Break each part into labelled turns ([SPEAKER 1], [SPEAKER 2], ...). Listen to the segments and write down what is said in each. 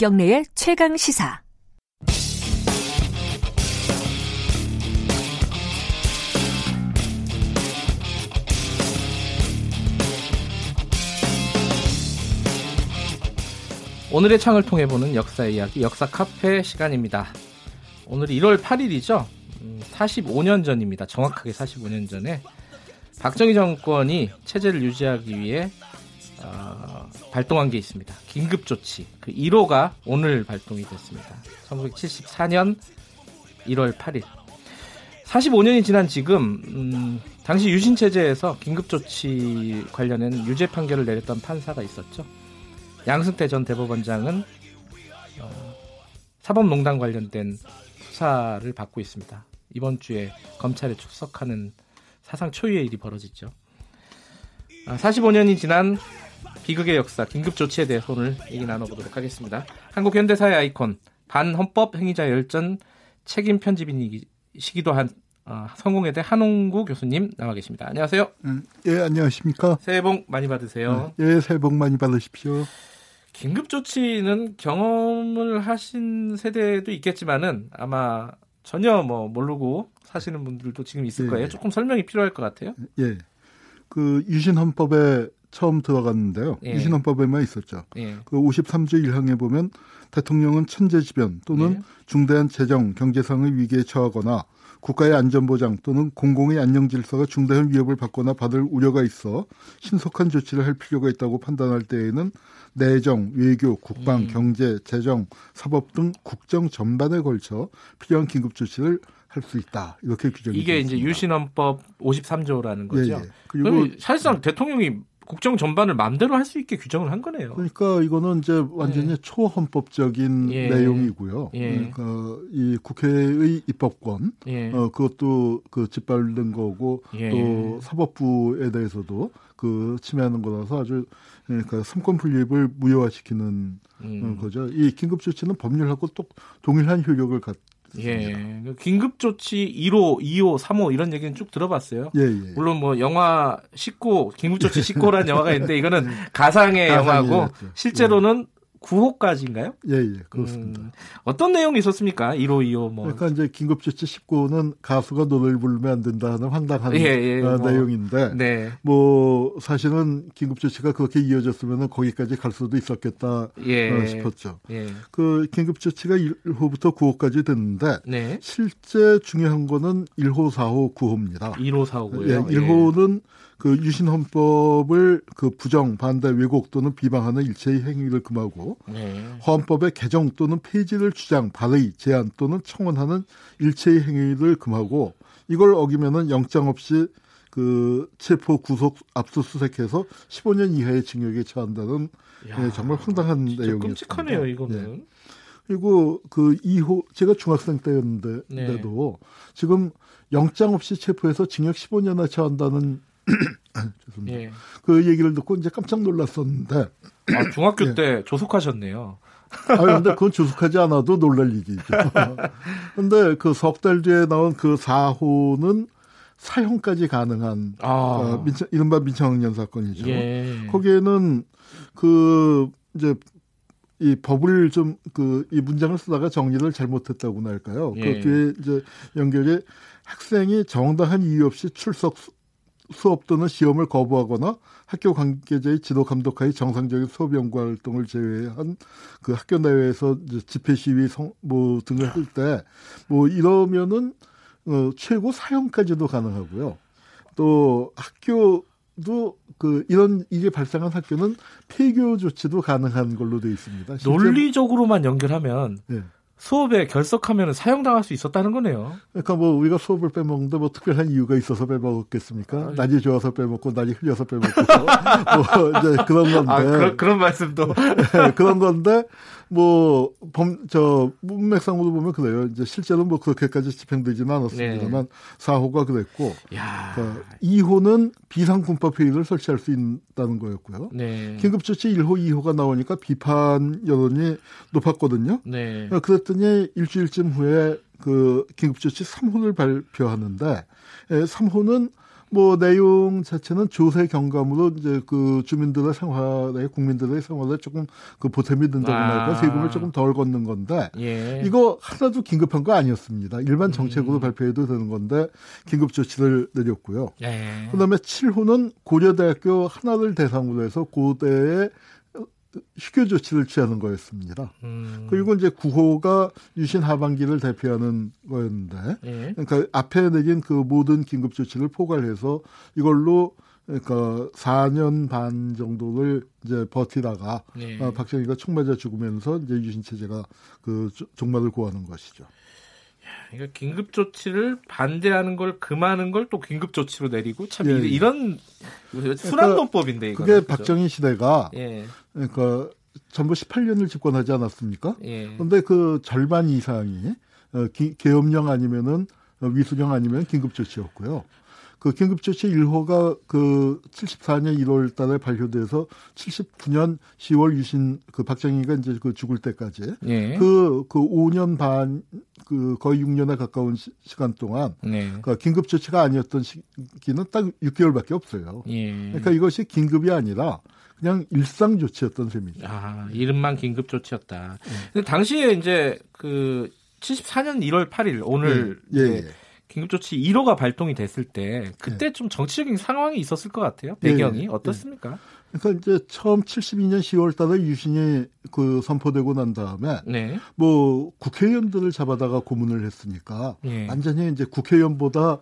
[SPEAKER 1] 김경래의 최강 시사.
[SPEAKER 2] 오늘의 창을 통해 보는 역사 이야기 역사 카페 시간입니다. 오늘 1월 8일이죠. 45년 전입니다. 정확하게 45년 전에 박정희 정권이 체제를 유지하기 위해 어, 발동한 게 있습니다. 긴급 조치 그 1호가 오늘 발동이 됐습니다. 1974년 1월 8일. 45년이 지난 지금 음, 당시 유신 체제에서 긴급 조치 관련된 유죄 판결을 내렸던 판사가 있었죠. 양승태 전 대법원장은 어, 사법농단 관련된 수사를 받고 있습니다. 이번 주에 검찰에 출석하는 사상 초유의 일이 벌어졌죠. 아, 45년이 지난 비극의 역사, 긴급 조치에 대해서 오늘 얘기 나눠보도록 하겠습니다. 한국 현대사의 아이콘, 반헌법 행위자 열전 책임 편집인이시기도 한 어, 성공회대 한홍구 교수님 나와 계십니다. 안녕하세요.
[SPEAKER 3] 음, 예, 안녕하십니까.
[SPEAKER 2] 새해 복 많이 받으세요.
[SPEAKER 3] 예, 새해 복 많이 받으십시오.
[SPEAKER 2] 긴급 조치는 경험을 하신 세대도 있겠지만은 아마 전혀 뭐 모르고 사시는 분들도 지금 있을
[SPEAKER 3] 예,
[SPEAKER 2] 거예요.
[SPEAKER 3] 예.
[SPEAKER 2] 조금 설명이 필요할 것 같아요.
[SPEAKER 3] 예. 그 유신 헌법에 처음 들어갔는데요.
[SPEAKER 2] 예.
[SPEAKER 3] 유신헌법에만 있었죠.
[SPEAKER 2] 예.
[SPEAKER 3] 그 53조 1항에 보면 대통령은 천재지변 또는
[SPEAKER 2] 예.
[SPEAKER 3] 중대한 재정, 경제상의 위기에 처하거나 국가의 안전보장 또는 공공의 안녕질서가 중대한 위협을 받거나 받을 우려가 있어 신속한 조치를 할 필요가 있다고 판단할 때에는 내정, 외교, 국방,
[SPEAKER 2] 음.
[SPEAKER 3] 경제, 재정, 사법 등 국정 전반에 걸쳐 필요한 긴급 조치를 할수 있다. 이렇게 규정이
[SPEAKER 2] 이게
[SPEAKER 3] 되어
[SPEAKER 2] 이제. 유신헌법 53조라는 거죠.
[SPEAKER 3] 예, 예. 그리고
[SPEAKER 2] 사실상 대통령이 국정 전반을 마음대로 할 수 있게 규정을 한 거네요.
[SPEAKER 3] 그러니까 이거는 이제 완전히 초헌법적인
[SPEAKER 2] 예.
[SPEAKER 3] 내용이고요.
[SPEAKER 2] 예.
[SPEAKER 3] 그러니까 이 국회의 입법권,
[SPEAKER 2] 예.
[SPEAKER 3] 어, 그것도 그 짓밟는 거고
[SPEAKER 2] 예.
[SPEAKER 3] 또 사법부에 대해서도 그 침해하는 거라서 아주 그러니까 삼권 분립을 무효화시키는
[SPEAKER 2] 음.
[SPEAKER 3] 어, 거죠. 이 긴급 조치는 법률하고 또 동일한 효력을 갖.
[SPEAKER 2] 예. 그 긴급 조치 1호, 2호, 3호 이런 얘기는 쭉 들어봤어요.
[SPEAKER 3] 예, 예.
[SPEAKER 2] 물론 뭐 영화 19, 긴급조치 19라는 영화가 있는데 이거는 가상의
[SPEAKER 3] 가상의
[SPEAKER 2] 영화고. 실제로는 9호까지인가요?
[SPEAKER 3] 예, 예, 그렇습니다.
[SPEAKER 2] 음, 어떤 내용이 있었습니까? 1호, 2호 뭐.
[SPEAKER 3] 그러니까 이제 긴급조치 19는 가수가 노래를 부르면 안 된다는 황당한
[SPEAKER 2] 예, 예,
[SPEAKER 3] 어,
[SPEAKER 2] 뭐.
[SPEAKER 3] 내용인데
[SPEAKER 2] 네.
[SPEAKER 3] 뭐 사실은 긴급조치가 그렇게 이어졌으면 거기까지 갈 수도 있었겠다
[SPEAKER 2] 예.
[SPEAKER 3] 어, 싶었죠.
[SPEAKER 2] 예.
[SPEAKER 3] 그 긴급조치가 1호부터 9호까지 됐는데
[SPEAKER 2] 네.
[SPEAKER 3] 실제 중요한 거는 1호, 4호, 9호입니다.
[SPEAKER 2] 1호, 4호고요.
[SPEAKER 3] 예, 1호는 그 유신 헌법을 그 부정, 반대, 왜곡 또는 비방하는 일체의 행위를 금하고
[SPEAKER 2] 네.
[SPEAKER 3] 헌법의 개정 또는 폐지를 주장, 발의, 제안 또는 청원하는 일체의 행위를 금하고 이걸 어기면은 영장 없이 그 체포, 구속, 압수수색해서 15년 이하의 징역에 처한다는
[SPEAKER 2] 야,
[SPEAKER 3] 예, 정말 황당한 내용이었습니다.
[SPEAKER 2] 끔찍하네요, 이거는.
[SPEAKER 3] 예. 그리고 그 2호 제가 중학생
[SPEAKER 2] 네.
[SPEAKER 3] 때였는데도 지금 영장 없이 체포해서 징역 15년을 처한다는 죄송합니다.
[SPEAKER 2] 예.
[SPEAKER 3] 그 얘기를 듣고 이제 깜짝 놀랐었는데
[SPEAKER 2] 아, 중학교
[SPEAKER 3] 예.
[SPEAKER 2] 때 조숙하셨네요.
[SPEAKER 3] 아 근데 그건 조숙하지 않아도 놀랄 일이죠. 근데 그 석 달 뒤에 나온 그 4호는 사형까지 가능한
[SPEAKER 2] 아.
[SPEAKER 3] 어, 민청, 이른바 민청학년 사건이죠.
[SPEAKER 2] 예.
[SPEAKER 3] 거기에는 그 이제 이 법을 좀 그 이 문장을 쓰다가 정리를 잘못했다고나 할까요?
[SPEAKER 2] 예.
[SPEAKER 3] 그 뒤에 이제 연결이 학생이 정당한 이유 없이 출석 수- 수업 또는 시험을 거부하거나 학교 관계자의 지도 감독하에 정상적인 수업 연구 활동을 제외한 그 학교 내외에서 집회 시위 성, 뭐 등을 할 때 뭐 이러면은 어, 최고 사형까지도 가능하고요. 또 학교도 그 이런 이게 발생한 학교는 폐교 조치도 가능한 걸로 되어 있습니다.
[SPEAKER 2] 논리적으로만 연결하면
[SPEAKER 3] 예.
[SPEAKER 2] 수업에 결석하면 사형당할 수 있었다는 거네요.
[SPEAKER 3] 그러니까 뭐 우리가 수업을 빼먹는데 뭐 특별한 이유가 있어서 빼먹었겠습니까? 날이 좋아서 빼먹고 날이 흘려서 빼먹고 뭐 이제 그런 건데
[SPEAKER 2] 아, 그런, 그런 말씀도.
[SPEAKER 3] 네, 그런 건데 뭐 범 저 문맥상으로 보면 그래요. 이제 실제로 뭐 그렇게까지 집행되지는 않았습니다만 사호가 그랬고
[SPEAKER 2] 야.
[SPEAKER 3] 그러니까 2호는 비상군법 회의를 설치할 수 있다는 거였고요.
[SPEAKER 2] 네.
[SPEAKER 3] 긴급조치 1호, 2호가 나오니까 비판 여론이 높았거든요.
[SPEAKER 2] 네.
[SPEAKER 3] 그랬 더니 일주일쯤 후에 그 긴급조치 3호를 발표하는데 에, 3호는 뭐 내용 자체는 조세 경감으로 이제 그 주민들의 생활에 국민들의 생활에 조금 그 보탬이 된다고
[SPEAKER 2] 아.
[SPEAKER 3] 할까 세금을 조금 덜 걷는 건데
[SPEAKER 2] 예.
[SPEAKER 3] 이거 하나도 긴급한 거 아니었습니다. 일반 정책으로
[SPEAKER 2] 음.
[SPEAKER 3] 발표해도 되는 건데 긴급 조치를 내렸고요.
[SPEAKER 2] 예.
[SPEAKER 3] 그다음에 7호는 고려대학교 하나를 대상으로 해서 고대에 휴교 조치를 취하는 거였습니다.
[SPEAKER 2] 음.
[SPEAKER 3] 그리고 이제 9호가 유신 하반기를 대표하는 거였는데
[SPEAKER 2] 예.
[SPEAKER 3] 그러니까 앞에 내긴 그 모든 긴급 조치를 포괄해서 이걸로 그러니까 4년 반 정도를 이제 버티다가
[SPEAKER 2] 예.
[SPEAKER 3] 어, 박정희가 총 맞아 죽으면서 이제 유신 체제가 그 조- 종말을 고하는 것이죠.
[SPEAKER 2] 그러니까 긴급 조치를 반대하는 걸 금하는 걸 또 긴급 조치로 내리고 참
[SPEAKER 3] 예,
[SPEAKER 2] 이-
[SPEAKER 3] 예.
[SPEAKER 2] 이런 순환 논법인데 이거.
[SPEAKER 3] 그게 박정희 시대가
[SPEAKER 2] 예.
[SPEAKER 3] 그러니까 전부 18년을 집권하지 않았습니까?
[SPEAKER 2] 예.
[SPEAKER 3] 그런데 그 절반 이상이 어, 기- 계엄령 아니면은 어, 위수령 아니면 긴급 조치였고요. 그 긴급조치 1호가 그 74년 1월 달에 발효돼서 79년 10월 유신 그 박정희가 이제 그 죽을 때까지
[SPEAKER 2] 예.
[SPEAKER 3] 그, 그 5년 반, 그 거의 6년에 가까운 시, 간 동안
[SPEAKER 2] 네.
[SPEAKER 3] 그 긴급조치가 아니었던 시기는 딱 6개월밖에 없어요.
[SPEAKER 2] 예.
[SPEAKER 3] 그러니까 이것이 긴급이 아니라 그냥 일상 조치였던 셈이죠.
[SPEAKER 2] 아, 이름만 긴급 조치였다. 근데 당시에 이제 그 74년 1월 8일 오늘
[SPEAKER 3] 예,
[SPEAKER 2] 이제
[SPEAKER 3] 예.
[SPEAKER 2] 긴급조치 1호가 발동이 됐을 때 그때 좀 정치적인 상황이 있었을 것 같아요.
[SPEAKER 3] 예,
[SPEAKER 2] 배경이
[SPEAKER 3] 예.
[SPEAKER 2] 어떻습니까?
[SPEAKER 3] 그러니까 이제 처음 72년 10월 달에 유신이 그 선포되고 난 다음에
[SPEAKER 2] 네.
[SPEAKER 3] 뭐 국회의원들을 잡아다가 고문을 했으니까
[SPEAKER 2] 예.
[SPEAKER 3] 완전히 이제 국회의원보다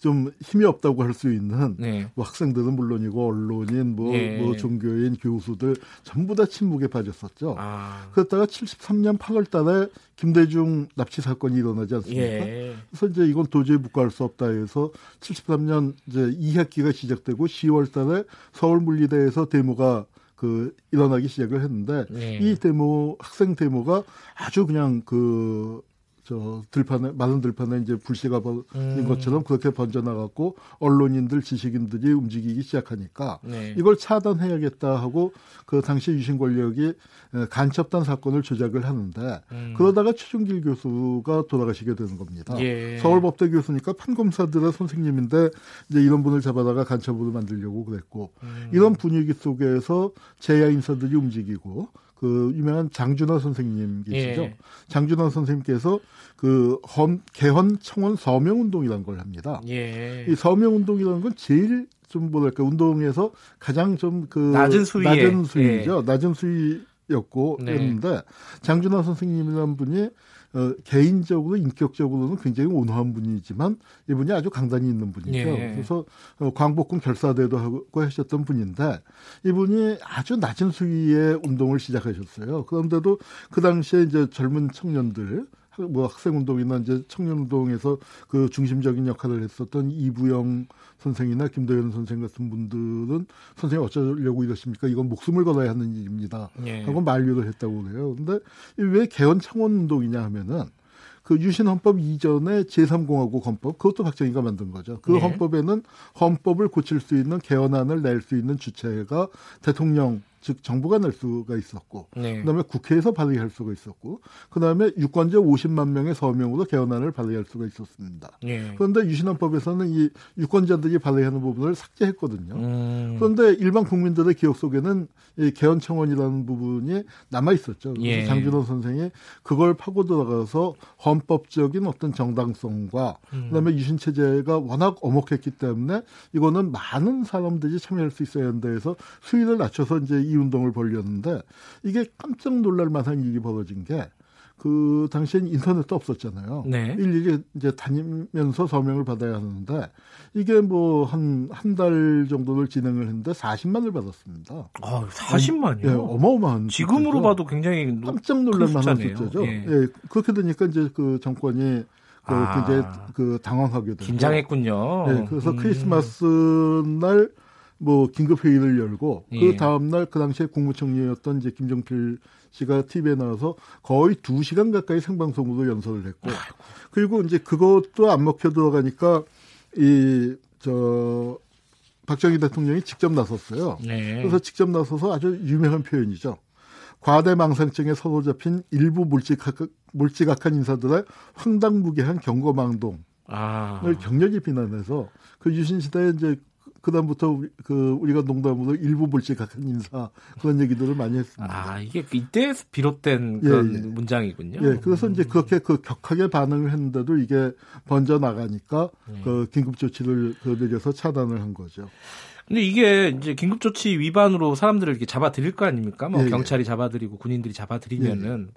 [SPEAKER 3] 좀 힘이 없다고 할 수 있는
[SPEAKER 2] 네.
[SPEAKER 3] 뭐 학생들은 물론이고 언론인 뭐,
[SPEAKER 2] 예.
[SPEAKER 3] 뭐 종교인 교수들 전부 다 침묵에 빠졌었죠.
[SPEAKER 2] 아.
[SPEAKER 3] 그러다가 73년 8월 달에 김대중 납치 사건이 일어나지 않습니까?
[SPEAKER 2] 예.
[SPEAKER 3] 그래서 이제 이건 도저히 묵과할 수 없다 해서 73년 이제 2학기가 시작되고 10월 달에 서울 물리대에서 데모가 그 일어나기 시작을 했는데
[SPEAKER 2] 예.
[SPEAKER 3] 이 데모 학생 데모가 아주 그냥 그 저 들판에 많은 들판에 이제 불씨가 번인
[SPEAKER 2] 음.
[SPEAKER 3] 것처럼 그렇게 번져 나갔고 언론인들 지식인들이 움직이기 시작하니까
[SPEAKER 2] 네.
[SPEAKER 3] 이걸 차단해야겠다 하고 그 당시 유신 권력이 에, 간첩단 사건을 조작을 하는데
[SPEAKER 2] 음.
[SPEAKER 3] 그러다가 최종길 교수가 돌아가시게 되는 겁니다.
[SPEAKER 2] 예.
[SPEAKER 3] 서울법대 교수니까 판검사들의 선생님인데 이제 이런 분을 잡아다가 간첩으로 만들려고 그랬고
[SPEAKER 2] 음.
[SPEAKER 3] 이런 분위기 속에서 제야 인사들이 움직이고 그 유명한 장준하 선생님 계시죠.
[SPEAKER 2] 예.
[SPEAKER 3] 장준하 선생님께서 그 헌, 개헌 청원 서명 운동이라는 걸 합니다.
[SPEAKER 2] 예.
[SPEAKER 3] 이 서명 운동이라는 건 제일 좀 뭐랄까 운동에서 가장 좀 그
[SPEAKER 2] 낮은 수위의,
[SPEAKER 3] 낮은 수위죠. 낮은 수위였고
[SPEAKER 2] 네.
[SPEAKER 3] 그랬는데 장준하 선생님이라는 분이 어, 개인적으로 인격적으로는 굉장히 온화한 분이지만 이분이 아주 강단이 있는 분이죠.
[SPEAKER 2] 예.
[SPEAKER 3] 그래서 어, 광복군 결사대도 하고 하셨던 분인데 이분이 아주 낮은 수위의 운동을 시작하셨어요. 그런데도 그 당시에 이제 젊은 청년들 뭐 학생운동이나 이제 청년운동에서 그 중심적인 역할을 했었던 이부영 선생이나 김도현 선생 같은 분들은 선생님 어쩌려고 이러십니까? 이건 목숨을 걸어야 하는 일입니다.
[SPEAKER 2] 예.
[SPEAKER 3] 하고 만류를 했다고 그래요. 근데 왜 개헌 청원 운동이냐 하면은 그 유신 헌법 이전에 제3공화국 헌법 그것도 박정희가 만든 거죠. 그
[SPEAKER 2] 네.
[SPEAKER 3] 헌법에는 헌법을 고칠 수 있는 개헌안을 낼 수 있는 주체가 대통령 즉 정부가 낼 수가 있었고
[SPEAKER 2] 네.
[SPEAKER 3] 그다음에 국회에서 발의할 수가 있었고 그다음에 유권자 50만 명의 서명으로 개헌안을 발의할 수가 있었습니다.
[SPEAKER 2] 예.
[SPEAKER 3] 그런데 유신헌법에서는 이 유권자들이 발의하는 부분을 삭제했거든요.
[SPEAKER 2] 음.
[SPEAKER 3] 그런데 일반 국민들의 기억 속에는 이 개헌 청원이라는 부분이 남아 있었죠.
[SPEAKER 2] 예.
[SPEAKER 3] 장준호 선생이 그걸 파고 들어가서 헌법적인 어떤 정당성과
[SPEAKER 2] 음.
[SPEAKER 3] 그다음에 유신 체제가 워낙 엄혹했기 때문에 이거는 많은 사람들이 참여할 수 있어야 한다 해서 수위를 낮춰서 이제 이 운동을 벌였는데 이게 깜짝 놀랄 만한 일이 벌어진 게 그 당시엔 인터넷도 없었잖아요.
[SPEAKER 2] 네.
[SPEAKER 3] 일일이 이제 다니면서 서명을 받아야 하는데 이게 뭐 한 한 달 정도를 진행을 했는데 40만을 받았습니다.
[SPEAKER 2] 아, 40만이요.
[SPEAKER 3] 예, 어마어마한
[SPEAKER 2] 지금으로. 봐도 굉장히 높-
[SPEAKER 3] 깜짝 놀랄
[SPEAKER 2] 큰
[SPEAKER 3] 만한. 숫자죠.
[SPEAKER 2] 예.
[SPEAKER 3] 예. 그렇게 되니까 이제 그 정권이 그
[SPEAKER 2] 아.
[SPEAKER 3] 굉장히 그 당황하게 되고
[SPEAKER 2] 긴장했군요.
[SPEAKER 3] 예, 그래서
[SPEAKER 2] 음.
[SPEAKER 3] 크리스마스 날 뭐 긴급 회의를 열고
[SPEAKER 2] 예.
[SPEAKER 3] 그 다음 날 그 당시에 국무총리였던 이제 김종필 씨가 TV에 나와서 거의 2 시간 가까이 생방송으로 연설을 했고 그리고 이제 그것도 안 먹혀 들어가니까 이 저 박정희 대통령이 직접 나섰어요.
[SPEAKER 2] 네.
[SPEAKER 3] 그래서 직접 나서서 아주 유명한 표현이죠. 과대망상증에 사로잡힌 일부 몰지각, 몰지각한 인사들의 황당무계한 경거망동.
[SPEAKER 2] 아.
[SPEAKER 3] 격렬히 비난해서 그 유신 시대에 이제 그다음부터 그 우리가 농담으로 일부 불식각한 인사 그런 얘기들을 많이 했습니다.
[SPEAKER 2] 아 이게 이때에서 비롯된 그런 예, 예. 문장이군요.
[SPEAKER 3] 예, 그래서 이제 그렇게 그 격하게 반응을 했는데도 이게 번져 나가니까 예. 그 긴급 조치를 그 내려서 차단을 한 거죠.
[SPEAKER 2] 근데 이게 이제 긴급 조치 위반으로 사람들을 이렇게 잡아들일 거 아닙니까? 뭐 예, 예. 경찰이 잡아들이고 군인들이 잡아들이면은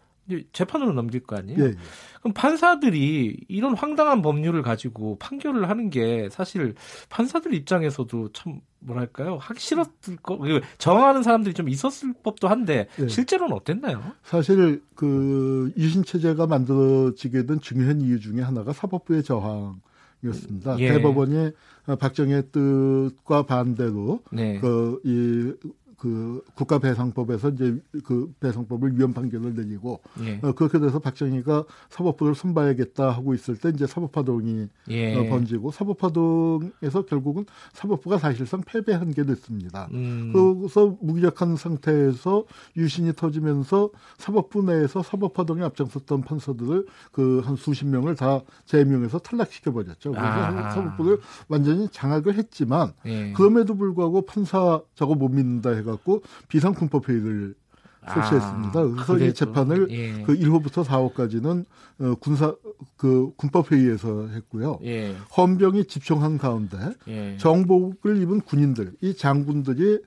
[SPEAKER 2] 재판으로 넘길 거 아니에요? 예, 예. 그럼 판사들이 이런 황당한 법률을 가지고 판결을 하는 게 사실 판사들 입장에서도 참 뭐랄까요 하기 싫었을 거 정하는 사람들이 좀 있었을 법도 한데 예. 실제로는 어땠나요?
[SPEAKER 3] 사실 그 유신 체제가 만들어지게 된 중요한 이유 중에 하나가 사법부의 저항 이었습니다. 예. 대법원이 박정희의 뜻과 반대로 네. 그이 그 국가배상법에서 이제 그 배상법을 위헌 판결을 내리고 예. 어, 그렇게 돼서 박정희가 사법부를 손봐야겠다 하고 있을 때 이제 사법파동이 예. 어, 번지고 사법파동에서 결국은 사법부가 사실상 패배한 게 됐습니다. 음. 그래서 무기력한 상태에서 유신이 터지면서 사법부 내에서 사법파동에 앞장섰던 판사들을 그 한 수십 명을 다 제명해서 탈락시켜 버렸죠. 그래서 아. 사법부를 완전히 장악을 했지만 예. 그럼에도 불구하고 판사 저거 못 믿는다 해가 갖고 비상군법 회의를 설치했습니다. 아, 그래서 그래도, 이 재판을 예. 그 1호부터 4호까지는 어, 군사 그 군법 회의에서 했고요. 예. 헌병이 집중한 가운데 예. 정복을 입은 군인들, 이 장군들이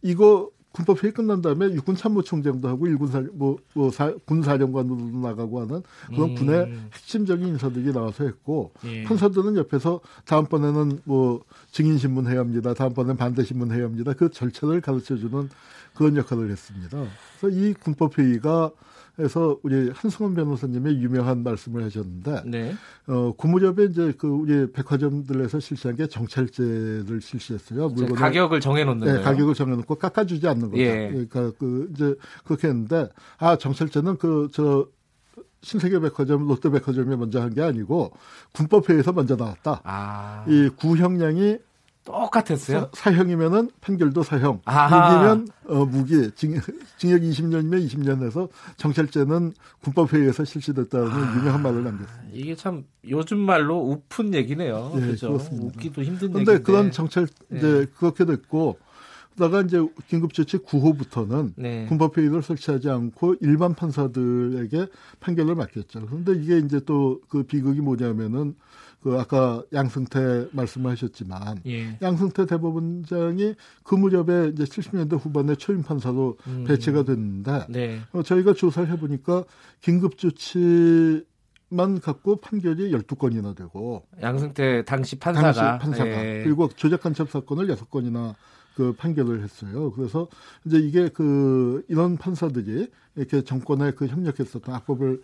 [SPEAKER 3] 이거 군법 회의 끝난 다음에 육군 참모총장도 하고 일군 사, 뭐, 뭐 사, 군사령관으로도 나가고 하는 그런 음. 군의 핵심적인 인사들이 나와서 했고 예. 판사들은 옆에서 다음번에는 뭐 증인 신문 해야 합니다. 다음번에는 반대 신문 해야 합니다. 그 절차를 가르쳐 주는 그런 역할을 했습니다. 그래서 이 군법 회의가 해서 우리 한승원 변호사님의 유명한 말씀을 하셨는데 네. 어, 고무렵에 이제 그 우리 백화점들에서 실시한 게 정찰제를 실시했어요.
[SPEAKER 2] 물건 가격을 정해놓는
[SPEAKER 3] 네, 가격을 정해놓고 깎아주지 않는 거죠. 예. 그러니까 그 이제 그렇게 했는데 아 정찰제는 그저 신세계 백화점, 롯데 백화점이 먼저 한 게 아니고 군법회에서 먼저 나왔다. 아. 이 구형량이
[SPEAKER 2] 똑같았어요.
[SPEAKER 3] 사, 형이면은 판결도 사형, 무기면 어, 무기, 징, 징역 20년이면 20년에서 정찰제는 군법회의에서 실시됐다는 아, 유명한 말을 남겼습니다.
[SPEAKER 2] 이게 참 요즘 말로 우픈 얘기네요. 네, 그렇죠? 그렇습니다. 웃기도 힘든
[SPEAKER 3] 얘기인데. 그런데 그런 정찰 네. 이제 그렇게 됐고 그러다가 이제 긴급조치 9호부터는 네. 군법회의를 설치하지 않고 일반 판사들에게 판결을 맡겼죠. 그런데 이게 이제 또 그 비극이 뭐냐면은 그 아까 양승태 말씀하셨지만 예. 양승태 대법원장이 그 무렵에 이제 70년대 후반에 초임 판사로 음. 배치가 됐는데 네. 어, 저희가 조사를 해보니까 긴급 조치 만 갖고 판결이 12건이나 되고
[SPEAKER 2] 양승태 당시 판사가 당시
[SPEAKER 3] 판사가 예. 그리고 조작 간첩 사건을 6건이나 그 판결을 했어요. 그래서 이제 이게 그 이런 판사들이 이렇게 정권에 그 협력했었던 악법을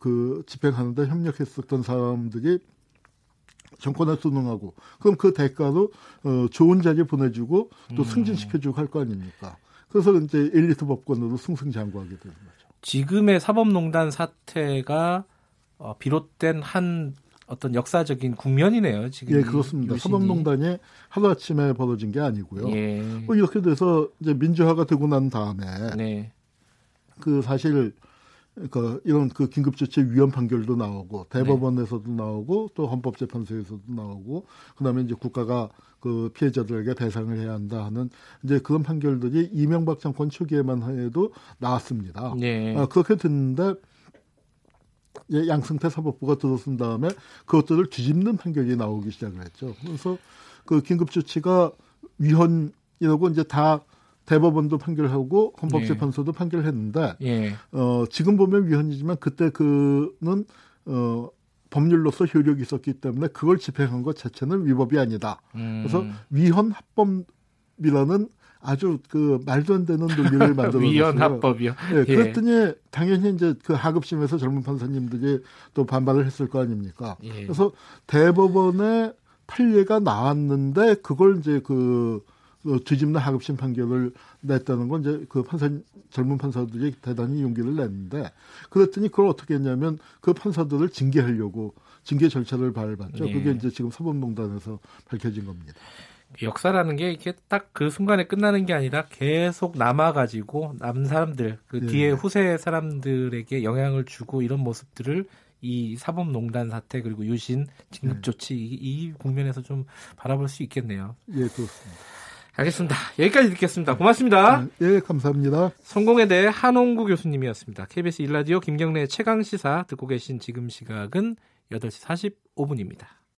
[SPEAKER 3] 그 집행하는데 협력했었던 사람들이 정권에 수능하고 그럼 그 대가로 어, 좋은 자리 보내주고 또 음. 승진시켜주고 할 거 아닙니까? 그래서 이제 엘리트 법권으로 승승장구하게 되는 거죠.
[SPEAKER 2] 지금의 사법농단 사태가 어, 비롯된 한 어떤 역사적인 국면이네요. 지금
[SPEAKER 3] 예, 그렇습니다. 요신이. 사법농단이 하루 아침에 벌어진 게 아니고요. 예. 뭐 이렇게 돼서 이제 민주화가 되고 난 다음에 네. 그 사실 그 이런 그 긴급조치 위헌 판결도 나오고 대법원에서도 네. 나오고 또 헌법재판소에서도 나오고 그다음에 이제 국가가 그 피해자들에게 배상을 해야 한다 하는 이제 그런 판결들이 이명박 정권 초기에만 해도 나왔습니다. 네. 아, 그렇게 됐는데 양승태 사법부가 들어선 다음에 그것들을 뒤집는 판결이 나오기 시작을 했죠. 그래서 그 긴급조치가 위헌이라고 이제 다 대법원도 판결하고 헌법재판소도 예. 판결했는데 예. 어, 지금 보면 위헌이지만 그때 그는 어, 법률로서 효력이 있었기 때문에 그걸 집행한 것 자체는 위법이 아니다. 음. 그래서 위헌 합법이라는 아주 그 말도 안 되는 논리를 만들어놨어요.
[SPEAKER 2] 위헌 합법이요.
[SPEAKER 3] 네, 그랬더니 당연히 이제 그 하급심에서 젊은 판사님들이 또 반발을 했을 거 아닙니까? 예. 그래서 대법원의 판례가 나왔는데 그걸 이제 그 어, 뒤집는 하급심 판결을 냈다는 건 이제 그 판사 젊은 판사들이 대단히 용기를 냈는데 그랬더니 그걸 어떻게 했냐면 그 판사들을 징계하려고 징계 절차를 밟았죠. 네. 그게 이제 지금 사법농단에서 밝혀진 겁니다.
[SPEAKER 2] 역사라는 게 이렇게 딱 그 순간에 끝나는 게 아니라 계속 남아가지고 남은 사람들 그 네. 뒤에 후세 사람들에게 영향을 주고 이런 모습들을 이 사법농단 사태 그리고 유신 진급조치 이, 이 국면에서 좀 바라볼 수 있겠네요.
[SPEAKER 3] 예, 그렇습니다.
[SPEAKER 2] 알겠습니다. 여기까지 듣겠습니다. 고맙습니다.
[SPEAKER 3] 예, 감사합니다.
[SPEAKER 2] 성공에 대해 한홍구 교수님이었습니다. KBS 일라디오 김경래 최강 시사 듣고 계신 지금 시각은 8시 45분입니다.